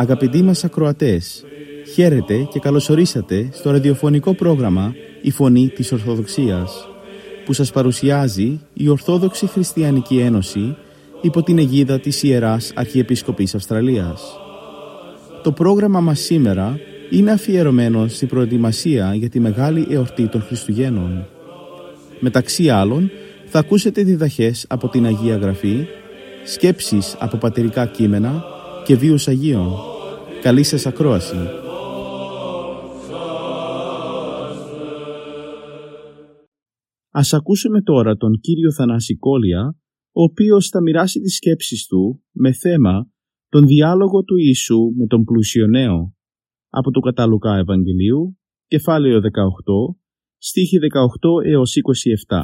Αγαπητοί μας ακροατές, χαίρετε και καλωσορίσατε στο ραδιοφωνικό πρόγραμμα «Η Φωνή της Ορθοδοξίας» που σας παρουσιάζει η Ορθόδοξη Χριστιανική Ένωση υπό την αιγίδα της Ιεράς Αρχιεπισκοπής Αυστραλίας. Το πρόγραμμα μας σήμερα είναι αφιερωμένο στην προετοιμασία για τη μεγάλη εορτή των Χριστουγέννων. Μεταξύ άλλων, θα ακούσετε διδαχές από την Αγία Γραφή, σκέψεις από πατερικά κείμενα και βίους Αγίων. Καλή σας ακρόαση. Ας ακούσουμε τώρα τον Κύριο Θανάση Κόλια, ο οποίος θα μοιράσει τις σκέψεις του με θέμα τον διάλογο του Ιησού με τον πλουσιονέο από το Καταλουκά Ευαγγελίου, κεφάλαιο 18, στίχη 18 έως 27.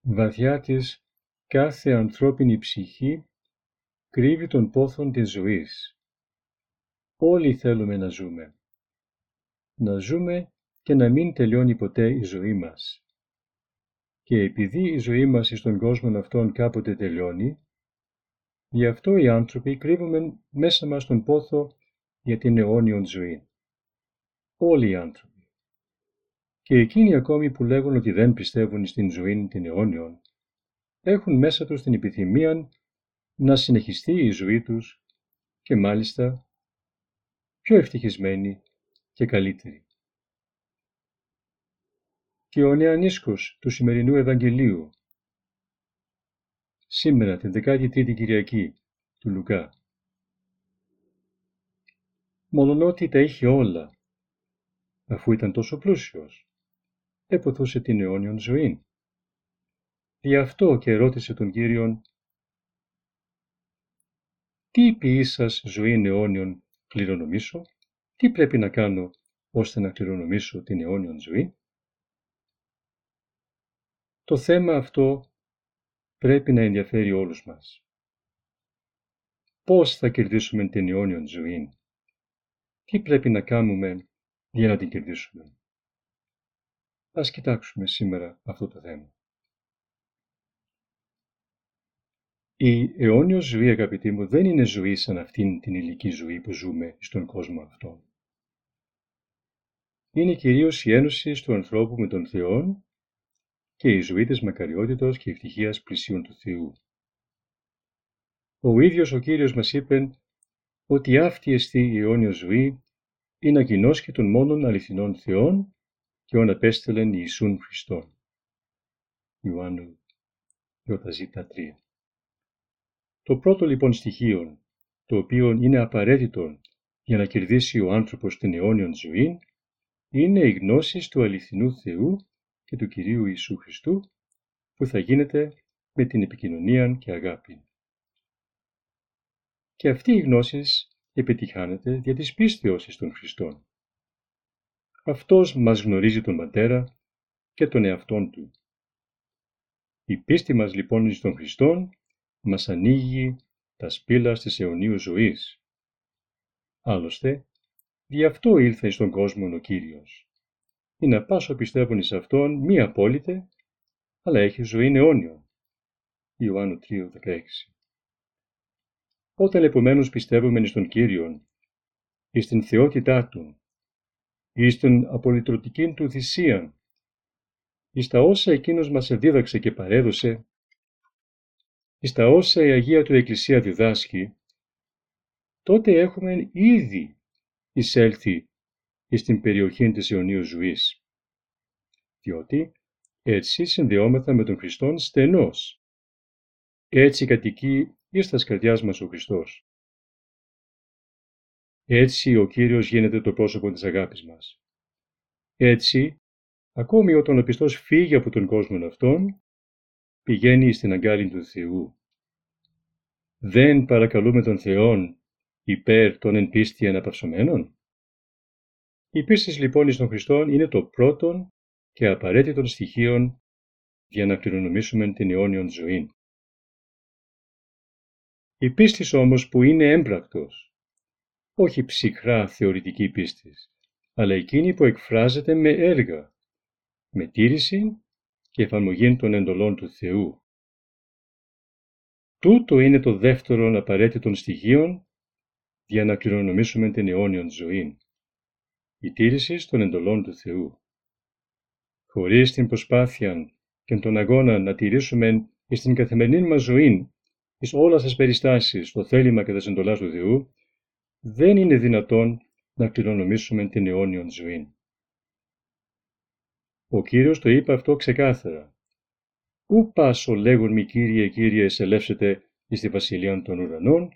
Βαθιά της κάθε ανθρώπινη ψυχή κρύβει τον πόθον της ζωής. Όλοι θέλουμε να ζούμε. Να ζούμε και να μην τελειώνει ποτέ η ζωή μας. Και επειδή η ζωή μας στον κόσμο αυτόν κάποτε τελειώνει, γι' αυτό οι άνθρωποι κρύβουμε μέσα μας τον πόθο για την αιώνιον ζωή. Όλοι οι άνθρωποι. Και εκείνοι ακόμη που λέγουν ότι δεν πιστεύουν στην ζωή την αιώνιον, έχουν μέσα τους την επιθυμία να συνεχιστεί η ζωή τους και μάλιστα πιο ευτυχισμένοι και καλύτεροι. Και ο νεανίσκος του σημερινού Ευαγγελίου, σήμερα την 13η Κυριακή του Λουκά, ότι τα είχε όλα, αφού ήταν τόσο πλούσιος, έποθούσε την αιώνιον ζωή. Γι' αυτό και ρώτησε τον Κύριον «Τι ποιή σας ζωή αιώνιον κληρονομήσω, τι πρέπει να κάνω ώστε να κληρονομήσω την αιώνιον ζωή» Το θέμα αυτό πρέπει να ενδιαφέρει όλους μας. Πώς θα κερδίσουμε την αιώνιον ζωή; Τι πρέπει να κάνουμε για να την κερδίσουμε; Ας κοιτάξουμε σήμερα αυτό το θέμα. Η αιώνιος ζωή, αγαπητοί μου, δεν είναι ζωή σαν αυτήν την ηλική ζωή που ζούμε στον κόσμο αυτό. Είναι κυρίως η ένωση του ανθρώπου με τον Θεό και η ζωή της μακαριότητος και ευτυχίας πλησίων του Θεού. Ο ίδιος ο Κύριος μας είπε ότι αυτή εστί η αιώνια ζωή είναι αγινός και των μόνων αληθινών Θεών και όν απέστελεν Ιησούν Χριστόν. Ιωάννου Ιωταζήτα 3. Το πρώτο λοιπόν στοιχείο, το οποίο είναι απαραίτητο για να κερδίσει ο άνθρωπος την αιώνιον ζωή, είναι η γνώση του αληθινού Θεού και του Κυρίου Ιησού Χριστού, που θα γίνεται με την επικοινωνία και αγάπη. Και αυτή η γνώση επιτυχάνεται δια της πίστεως εις τον Χριστόν. Αυτός μας γνωρίζει τον Πατέρα και τον εαυτόν Του. Η πίστη μας λοιπόν εις τον Χριστόν μας ανοίγει τα σπήλα της αιωνίους ζωής. Άλλωστε, δι' αυτό ήλθε εις τον κόσμο ο Κύριος. Ή να πάσο πιστεύουν εις Αυτόν μη απόλυτε, αλλά έχεις ζωή αιώνιο. Ιωάννου 3,16 όταν επομένως πιστεύουμε στον Κύριον, εις την θεότητά Του, εις την απολυτρωτική Του θυσία, εις τα όσα Εκείνος μας εδίδαξε και παρέδωσε, εις τα όσα η Αγία Του Εκκλησία διδάσκει, τότε έχουμε ήδη εισέλθει εις την περιοχή της αιωνίου ζωής. Διότι έτσι συνδεόμεθα με τον Χριστόν στενός. Έτσι κατοικεί εις τα καρδιάς μας ο Χριστός. Έτσι ο Κύριος γίνεται το πρόσωπο της αγάπης μας. Έτσι, ακόμη όταν ο πιστός φύγει από τον κόσμο αυτόν, πηγαίνει στην αγκάλη του Θεού. Δεν παρακαλούμε τον Θεόν υπέρ των εν πίστη αναπαυσωμένων. Η πίστη λοιπόν εις τον Χριστόν είναι το πρώτον και απαραίτητον στοιχείων για να κληρονομήσουμε την αιώνιον ζωή. Η πίστη όμως που είναι έμπρακτος, όχι ψυχρά θεωρητική πίστη, αλλά εκείνη που εκφράζεται με έργα, με τήρηση και εφαρμογή των εντολών του Θεού. Τούτο είναι το δεύτερο απαραίτητο στοιχείο για να κληρονομήσουμε την αιώνιον ζωή. Η τήρηση των εντολών του Θεού. Χωρίς την προσπάθεια και τον αγώνα να τηρήσουμε στην καθημερινή μας ζωή, εις όλες τις περιστάσεις, το θέλημα και τα εντολάς του Θεού, δεν είναι δυνατόν να κληρονομήσουμε την αιώνιον ζωή. Ο Κύριος το είπε αυτό ξεκάθαρα. «Ού πάσο λέγουν μη Κύριε, Κύριε, εσελεύσετε εις τη βασιλεία των ουρανών,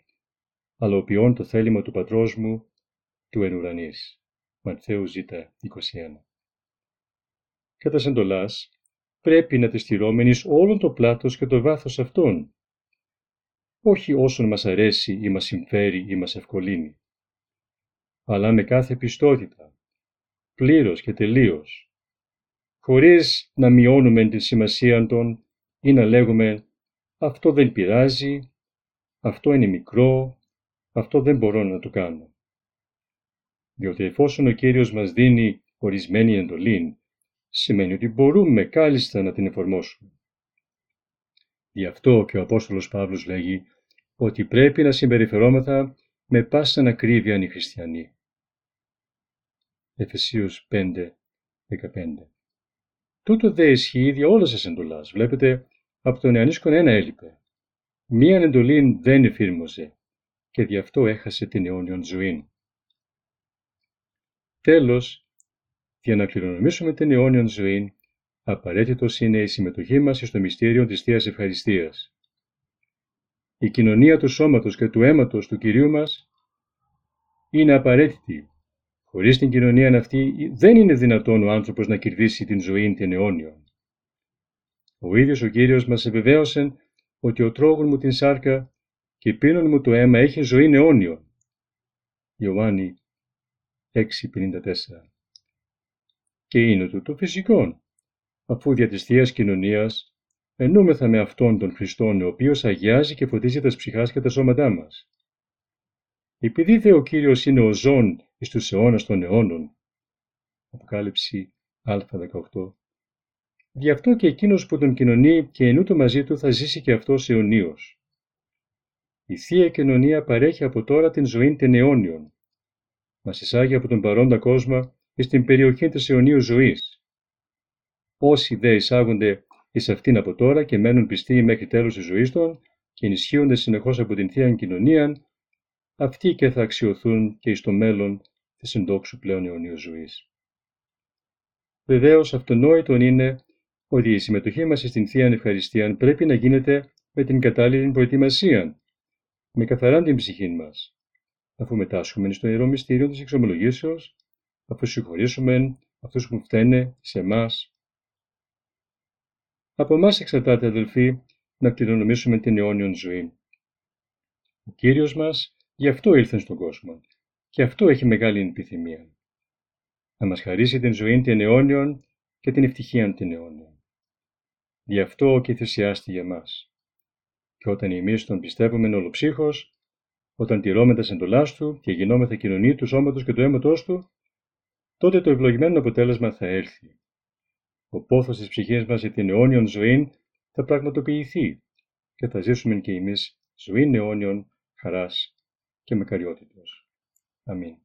αλλά ο το θέλημα του πατρός μου του εν ουρανής». Ματθαίου Ζ. 21. Κατά σεντολάς, πρέπει να της στηρώμενει όλον το πλάτος και το βάθος αυτών, όχι όσον μας αρέσει ή μας συμφέρει ή μας ευκολύνει, αλλά με κάθε πιστότητα, πλήρως και τελείως, χωρίς να μειώνουμε τη σημασία των ή να λέγουμε «αυτό δεν πειράζει», «αυτό είναι μικρό», «αυτό δεν μπορώ να το κάνω». Διότι εφόσον ο Κύριος μας δίνει ορισμένη εντολή, σημαίνει ότι μπορούμε κάλλιστα να την εφαρμόσουμε. Γι' αυτό και ο Απόστολος Παύλος λέγει ότι πρέπει να συμπεριφερόμεθα με πάσα ακρίβεια οι χριστιανοί. Εφεσίους 5, 15 Τούτο δε ισχύει για όλες τι εντολέ. Βλέπετε, από τον Ιαννίσκον ένα έλειπε. Μίαν εντολή δεν εφήρμοζε και γι' αυτό έχασε την αιώνιον ζωή. Τέλος, για να κληρονομήσουμε την αιώνιον ζωή, απαραίτητος είναι η συμμετοχή μας στο μυστήριο της Θείας Ευχαριστίας. Η κοινωνία του σώματος και του αίματος του Κυρίου μας είναι απαραίτητη Χωρίς την κοινωνία αυτή δεν είναι δυνατόν ο άνθρωπος να κερδίσει την ζωή την αιώνιο. Ο ίδιος ο Κύριος μας επιβεβαίωσε ότι ο τρόγων μου την σάρκα και πίνων μου το αίμα έχει ζωή αιώνιο. Ιωάννη 6.54 Και είναι του το φυσικό, αφού δια της Θείας Κοινωνίας ενούμεθα με Αυτόν τον Χριστόν, ο οποίος αγιάζει και φωτίζει τα ψυχάς και τα σώματά μας. Επειδή δε ο Κύριος είναι ο ζών εις τους αιώνας των αιώνων. Αποκάλυψη Α18. Γι' αυτό και εκείνος που τον κοινωνεί και ενούτο μαζί του θα ζήσει και αυτός αιωνίως. Η Θεία Κοινωνία παρέχει από τώρα την ζωή των αιώνιων. Μας εισάγει από τον παρόντα κόσμο εις την περιοχή της αιωνίου ζωής. Όσοι δε εισάγονται εις αυτήν από τώρα και μένουν πιστοί μέχρι τέλος της ζωής των και ενισχύονται συνεχώς από την Θεία Κοινωνία, αυτοί και θα αξιοθούν και εις το μέλλον της συντόξου πλέον αιωνίου ζωής. Βεβαίως, αυτονόητο είναι ότι η συμμετοχή μας στην θεία ευχαριστία πρέπει να γίνεται με την κατάλληλη προετοιμασία, με καθαρά την ψυχή μας, αφού μετάσχουμε στο ιερό μυστήριο της εξομολογήσεως, αφού συγχωρήσουμε αυτούς που φταίνε σε εμάς. Από εμάς εξαρτάται, αδελφοί, να κληρονομήσουμε την αιώνιον ζωή. Ο Κύριος μας γι' αυτό ήρθε στον κόσμο, και αυτό έχει μεγάλη επιθυμία. Να μας χαρίσει την ζωή την αιώνιον και την ευτυχία την αιώνιον. Γι' αυτό και θυσιάστη για μας. Και όταν εμείς τον πιστεύουμε ολοψύχως, όταν τηρώμε τα εντολάς του και γινόμεθα κοινωνία του σώματος και του αίματος του, τότε το ευλογημένο αποτέλεσμα θα έρθει. Ο πόθος της ψυχής μας για την αιώνιον ζωή θα πραγματοποιηθεί και θα ζήσουμε και εμείς ζωή αιώνιον χαράς και μακαριότητος. Амінь.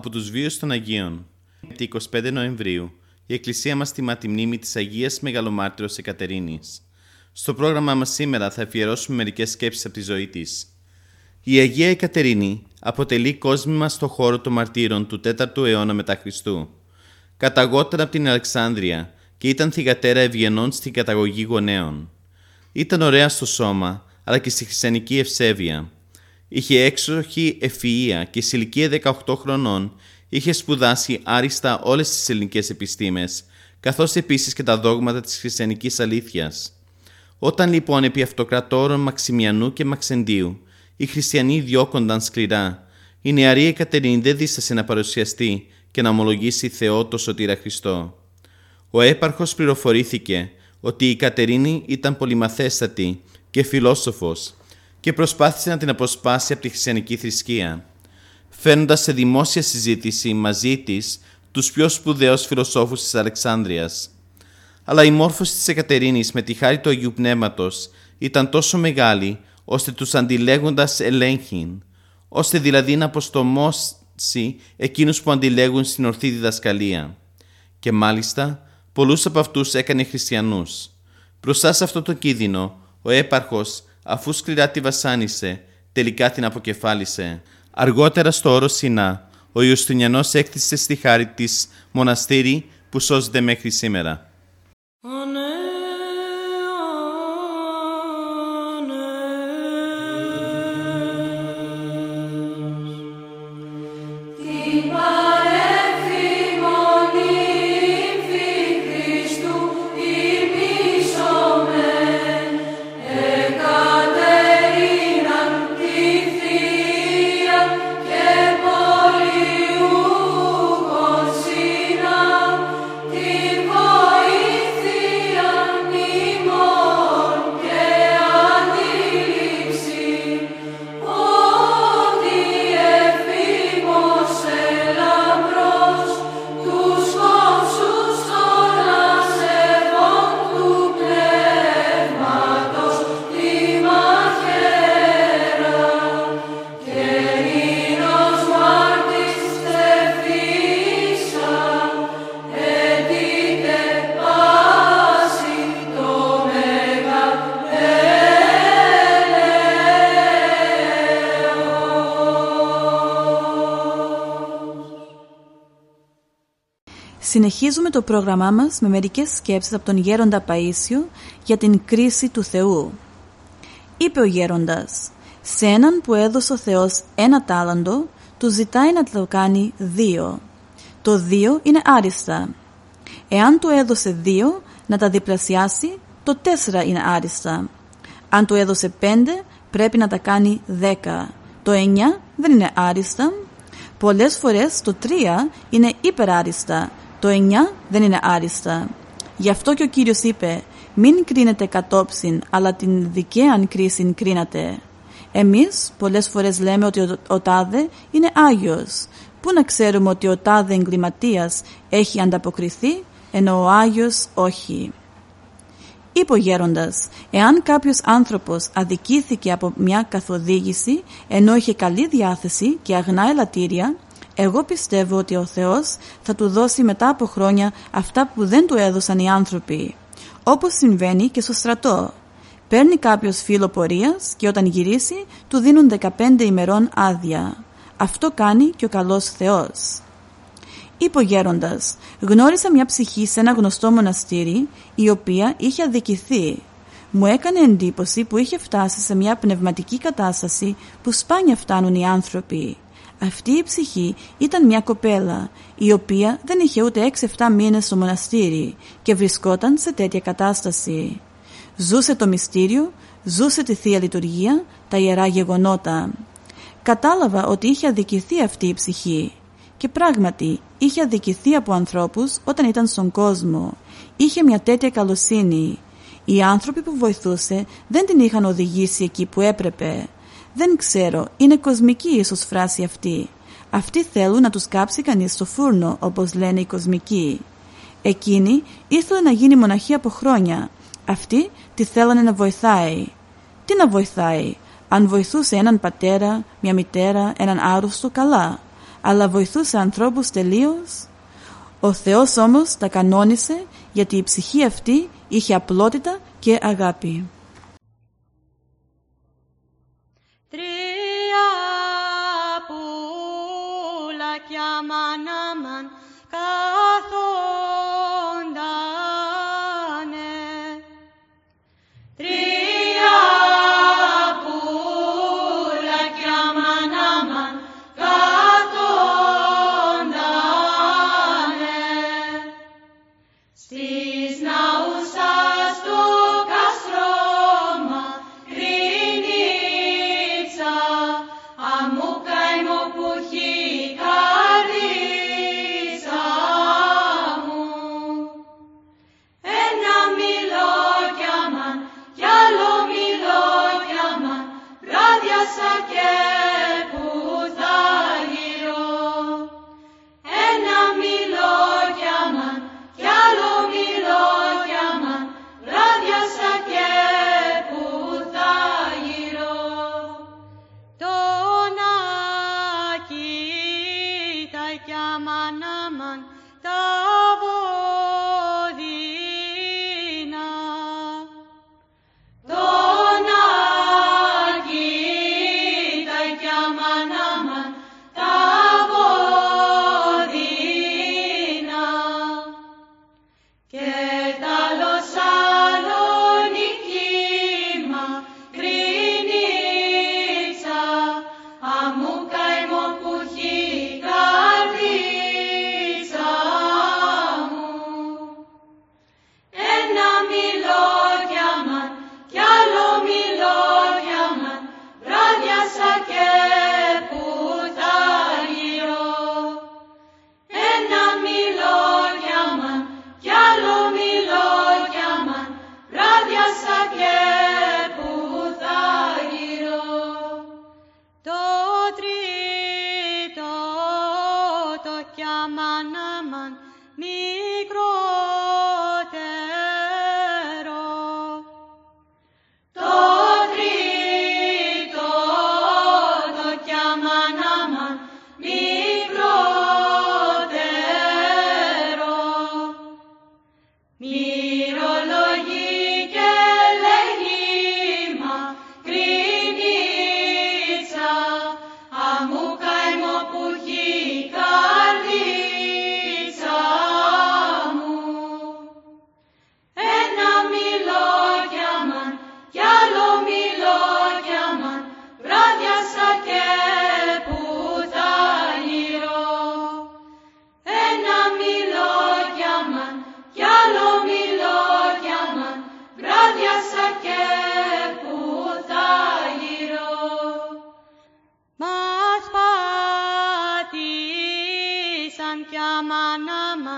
Από τους βίους των Αγίων. Τη 25 Νοεμβρίου η Εκκλησία μας τιμά τη μνήμη της Αγίας Μεγαλομάρτυρος Εκατερίνης. Στο πρόγραμμά μας σήμερα θα αφιερώσουμε μερικές σκέψεις από τη ζωή της. Η Αγία Εκατερίνη αποτελεί κόσμημα στο χώρο των μαρτύρων του 4ου αιώνα μετά Χριστού. Καταγόταν από την Αλεξάνδρεια και ήταν θυγατέρα ευγενών στην καταγωγή γονέων. Ήταν ωραία στο σώμα, αλλά και στη χριστιανική ευσέβεια. Είχε έξοχη ευφυΐα και σε ηλικία 18 χρονών είχε σπουδάσει άριστα όλες τις ελληνικές επιστήμες, καθώς επίσης και τα δόγματα της χριστιανικής αλήθειας. Όταν λοιπόν επί αυτοκρατόρων Μαξιμιανού και Μαξεντίου οι χριστιανοί διώκονταν σκληρά, η νεαρή Εκατερίνη δεν δίστασε να παρουσιαστεί και να ομολογήσει Θεό το σωτήρα Χριστό. Ο έπαρχος πληροφορήθηκε ότι η Κατερίνη ήταν πολυμαθέστατη και φιλόσοφος και προσπάθησε να την αποσπάσει από τη χριστιανική θρησκεία, φέρνοντας σε δημόσια συζήτηση μαζί της τους πιο σπουδαίους φιλοσόφους της Αλεξάνδρειας. Αλλά η μόρφωση της Εκατερίνης με τη χάρη του Αγίου Πνεύματος ήταν τόσο μεγάλη ώστε τους αντιλέγοντας ελέγχην, ώστε δηλαδή να αποστομώσει εκείνους που αντιλέγουν στην ορθή διδασκαλία. Και μάλιστα πολλούς από αυτούς έκανε χριστιανούς. Μπροστά σε αυτό το κίνδυνο, ο έπαρχος, αφού σκληρά τη βασάνισε, τελικά την αποκεφάλισε. Αργότερα στο όρο Σινά, ο Ιουστινιανός έκτισε στη χάρη της μοναστήρι που σώζεται μέχρι σήμερα. Συνεχίζουμε το πρόγραμμά μας με μερικές σκέψεις από τον Γέροντα Παΐσιο για την κρίση του Θεού. Είπε ο Γέροντας «Σε έναν που έδωσε ο Θεός ένα τάλαντο, του ζητάει να το κάνει δύο. Το δύο είναι άριστα. Εάν του έδωσε δύο, να τα διπλασιάσει, το τέσσερα είναι άριστα. Αν του έδωσε πέντε, πρέπει να τα κάνει δέκα. Το εννιά δεν είναι άριστα. Πολλές φορές το τρία είναι υπεράριστα το 9 δεν είναι άριστα. Γι' αυτό και ο Κύριος είπε «Μην κρίνετε κατόψιν, αλλά την δικαίαν κρίση κρίνατε». Εμείς πολλές φορές λέμε ότι ο, ο τάδε είναι Άγιος. Πού να ξέρουμε ότι ο τάδε εγκληματίας έχει ανταποκριθεί, ενώ ο Άγιος όχι; Είπε ο γέροντας, εάν κάποιος άνθρωπος αδικήθηκε από μια καθοδήγηση ενώ είχε καλή διάθεση και αγνά ελαττήρια, εγώ πιστεύω ότι ο Θεός θα του δώσει μετά από χρόνια αυτά που δεν του έδωσαν οι άνθρωποι. Όπως συμβαίνει και στο στρατό. Παίρνει κάποιος φίλο πορείας και όταν γυρίσει του δίνουν 15 ημερών άδεια. Αυτό κάνει και ο καλός Θεός. Είπε ο γέροντας, γνώρισα μια ψυχή σε ένα γνωστό μοναστήρι η οποία είχε αδικηθεί. Μου έκανε εντύπωση που είχε φτάσει σε μια πνευματική κατάσταση που σπάνια φτάνουν οι άνθρωποι. Αυτή η ψυχή ήταν μια κοπέλα η οποία δεν είχε ούτε 6-7 μήνες στο μοναστήρι και βρισκόταν σε τέτοια κατάσταση. Ζούσε το μυστήριο, ζούσε τη Θεία Λειτουργία, τα Ιερά Γεγονότα. Κατάλαβα ότι είχε αδικηθεί αυτή η ψυχή και πράγματι είχε αδικηθεί από ανθρώπους όταν ήταν στον κόσμο. Είχε μια τέτοια καλοσύνη. Οι άνθρωποι που βοηθούσε δεν την είχαν οδηγήσει εκεί που έπρεπε. Δεν ξέρω, είναι κοσμική ίσως φράση αυτή. Αυτοί θέλουν να τους κάψει κανείς στο φούρνο, όπως λένε οι κοσμικοί. Εκείνη ήθελε να γίνει μοναχή από χρόνια. Αυτοί τη θέλανε να βοηθάει. Τι να βοηθάει, αν βοηθούσε έναν πατέρα, μια μητέρα, έναν άρρωστο, καλά. αλλά βοηθούσε ανθρώπους τελείως. Ο Θεός όμως τα κανόνισε γιατί η ψυχή αυτή είχε απλότητα και αγάπη. Namah Namah llama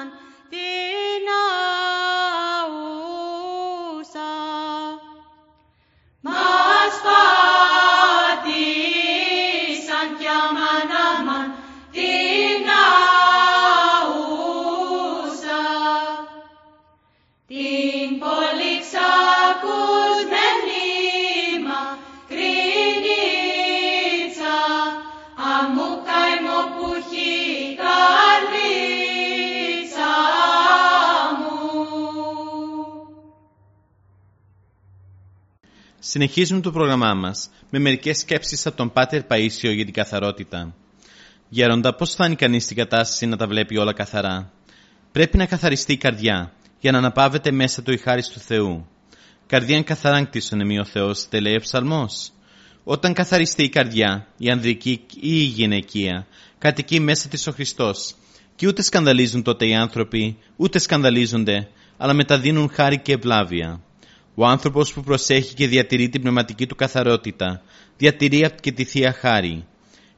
nan tin Συνεχίζουμε το πρόγραμμά μας με μερικές σκέψεις από τον Πάτερ Παΐσιο για την καθαρότητα. Γέροντα, πώς φτάνει κανείς στην κατάσταση να τα βλέπει όλα καθαρά; Πρέπει να καθαριστεί η καρδιά για να αναπαύεται μέσα του η χάρη του Θεού. Καρδίαν καθαράν κτίσον ο Θεός, τελέει ο ψαλμός. Όταν καθαριστεί η καρδιά, η ανδρική ή η γυναικεία, κατοικεί μέσα της ο Χριστός. Και ούτε σκανδαλίζουν τότε οι άνθρωποι, ούτε σκανδαλίζονται, αλλά μεταδίνουν χάρη και ευλάβεια. Ο άνθρωπος που προσέχει και διατηρεί την πνευματική του καθαρότητα, διατηρεί και τη Θεία Χάρη.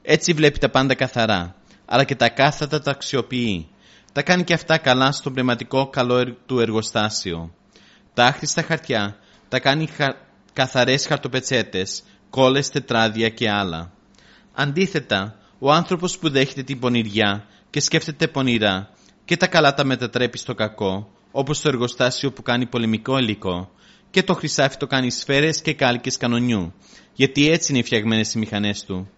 Έτσι βλέπει τα πάντα καθαρά, αλλά και τα κάθατα τα αξιοποιεί. Τα κάνει και αυτά καλά στο πνευματικό καλό του εργοστάσιο. Τα άχρηστα χαρτιά τα κάνει χα... καθαρές χαρτοπετσέτες, κόλλες, τετράδια και άλλα. Αντίθετα, ο άνθρωπος που δέχεται την πονηριά και σκέφτεται πονηρά και τα καλά τα μετατρέπει στο κακό, όπως το εργοστάσιο που κάνει πολεμικό υλικό, και το χρυσάφι το κάνει σφαίρες και κάλικες κανονιού, γιατί έτσι είναι φτιαγμένες οι μηχανές του.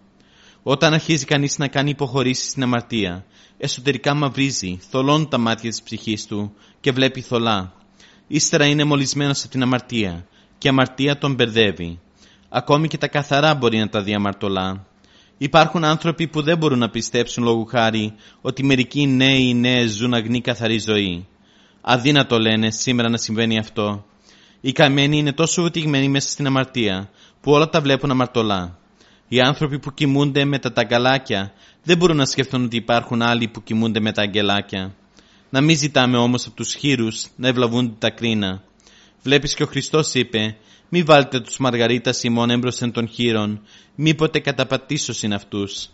Όταν αρχίζει κανείς να κάνει υποχωρήσεις στην αμαρτία, εσωτερικά μαυρίζει, θολώνουν τα μάτια της ψυχής του και βλέπει θολά. Ύστερα είναι μολυσμένος από την αμαρτία και η αμαρτία τον μπερδεύει. Ακόμη και τα καθαρά μπορεί να τα δει αμαρτωλά. Υπάρχουν άνθρωποι που δεν μπορούν να πιστέψουν λόγου χάρη ότι μερικοί νέοι ή νέες ζουν αγνή καθαρή ζωή. Αδύνατο λένε σήμερα να συμβαίνει αυτό. Οι καμένοι είναι τόσο βουτυγμένοι μέσα στην αμαρτία που όλα τα βλέπουν αμαρτωλά. Οι άνθρωποι που κοιμούνται με τα ταγκαλάκια δεν μπορούν να σκεφτούν ότι υπάρχουν άλλοι που κοιμούνται με τα αγγελάκια. Να μην ζητάμε όμως από τους χείρους να ευλαβούν τα κρίνα. Βλέπεις και ο Χριστός είπε «Μη βάλτε τους μαργαρίτας ημών έμπροσθεν των χείρων, μήποτε καταπατήσωσιν αυτούς».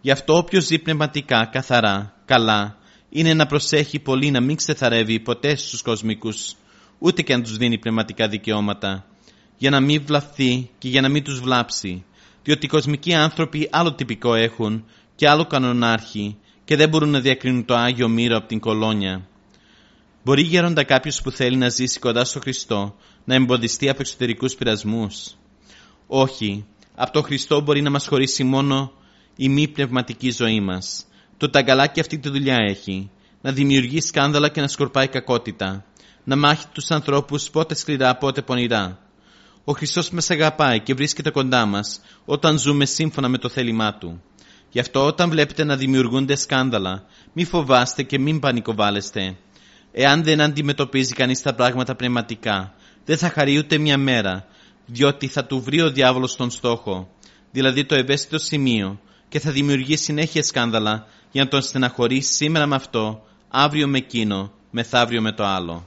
Γι' αυτό όποιος ζει πνευματικά, καθαρά, καλά, είναι να προσέχει πολύ να μην ξεθαρεύει ποτέ στους κοσμικούς, ούτε και να τους δίνει πνευματικά δικαιώματα, για να μην βλαφθεί και για να μην τους βλάψει, διότι οι κοσμικοί άνθρωποι άλλο τυπικό έχουν και άλλο κανονάρχη και δεν μπορούν να διακρίνουν το Άγιο Μύρο από την κολόνια. Μπορεί γέροντα κάποιος που θέλει να ζήσει κοντά στο Χριστό να εμποδιστεί από εξωτερικούς πειρασμούς; Όχι, από το Χριστό μπορεί να μας χωρίσει μόνο η μη πνευματική ζωή μας. Το ταγκαλάκι αυτή τη δουλειά έχει. Να δημιουργεί σκάνδαλα και να σκορπάει κακότητα. Να μάχει τους ανθρώπους πότε σκληρά, πότε πονηρά. Ο Χριστός μας αγαπάει και βρίσκεται κοντά μας όταν ζούμε σύμφωνα με το θέλημά του. Γι' αυτό όταν βλέπετε να δημιουργούνται σκάνδαλα, μη φοβάστε και μην πανικοβάλλεστε. Εάν δεν αντιμετωπίζει κανείς τα πράγματα πνευματικά, δεν θα χαρεί ούτε μια μέρα, διότι θα του βρει ο διάβολος τον στόχο, δηλαδή το ευαίσθητο σημείο, και θα δημιουργεί συνέχεια σκάνδαλα για να τον στεναχωρήσει σήμερα με αυτό, αύριο με εκείνο, μεθαύριο με το άλλο.